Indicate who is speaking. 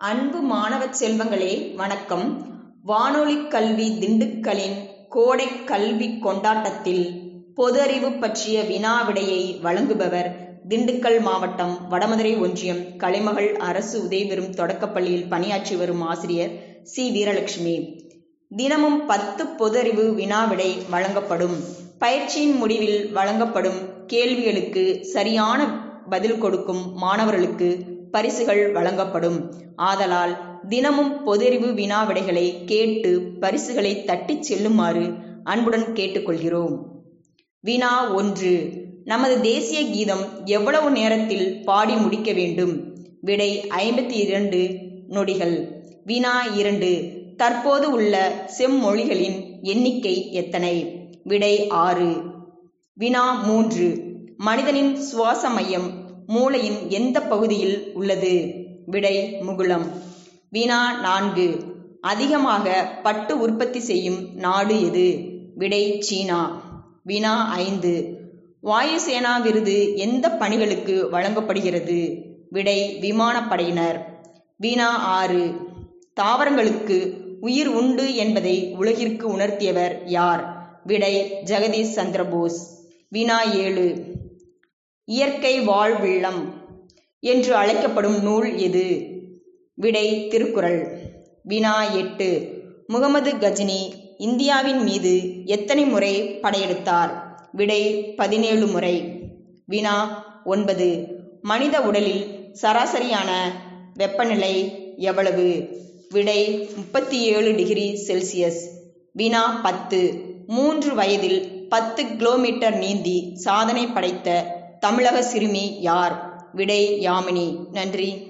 Speaker 1: அன்பு மாணவச் செல்வங்களே வணக்கம். வானொலிக் கல்வி திண்டுக்கலின் கோடைக் கல்வி கொண்டாட்டத்தில் பொது அறிவு பற்றிய வினா விடையை வழங்குபவர் திண்டுக்கல் மாவட்டம் வடமதுரை ஒன்றியம் கலைமகள் அரசு உதவிபெறும் தொடக்கப்பள்ளியில் பணியாற்றி வரும் ஆசிரியர் சி. வீரலட்சுமி. தினமும் பத்து பொது அறிவு வினா விடை வழங்கப்படும். பயிற்சியின் முடிவில் வழங்கப்படும் கேள்விகளுக்கு சரியான பதில் கொடுக்கும் மாணவர்களுக்கு பரிசுகள் வழங்கப்படும். ஆதலால் தினமும் பொதறிவு வினா விடைகளை கேட்டு பரிசுகளை தட்டிச் செல்லுமாறு அன்புடன் கேட்டுக்கொள்கிறோம். வினா ஒன்று. நமது தேசிய கீதம் எவ்வளவு நேரத்தில் பாடி முடிக்க வேண்டும்? விடை ஐம்பத்தி இரண்டு நொடிகள். வினா இரண்டு. தற்போது உள்ள செம்மொழிகளின் எண்ணிக்கை எத்தனை? விடை ஆறு. வினா மூன்று. மனிதனின் சுவாச மையம் மூளையின் எந்த பகுதியில் உள்ளது? விடை முகுளம். வினா நான்கு. அதிகமாக பட்டு உற்பத்தி செய்யும் நாடு எது? விடை சீனா. வினா ஐந்து. வாயுசேனா விருது எந்த பணிகளுக்கு வழங்கப்படுகிறது? விடை விமானப்படையினர். வினா ஆறு. தாவரங்களுக்கு உயிர் உண்டு என்பதை உலகிற்கு உணர்த்தியவர் யார்? விடை ஜெகதீஷ் சந்திரபோஸ். வினா ஏழு. இயற்கை வாழ்விள்ளம் என்று அழைக்கப்படும் நூல் எது விடை திருக்குறள். வினா எட்டு. முகமது கஜினி இந்தியாவின் மீது எத்தனை முறை படையெடுத்தார்? விடை பதினேழு முறை. வினா ஒன்பது. மனித உடலில் சராசரியான வெப்பநிலை எவ்வளவு? விடை முப்பத்தி ஏழு டிகிரி செல்சியஸ். வினா பத்து. மூன்று வயதில் பத்து கிலோமீட்டர் நீந்தி சாதனை படைத்த தமிழக சிறுமி யார்? விடை யாமினி. நன்றி.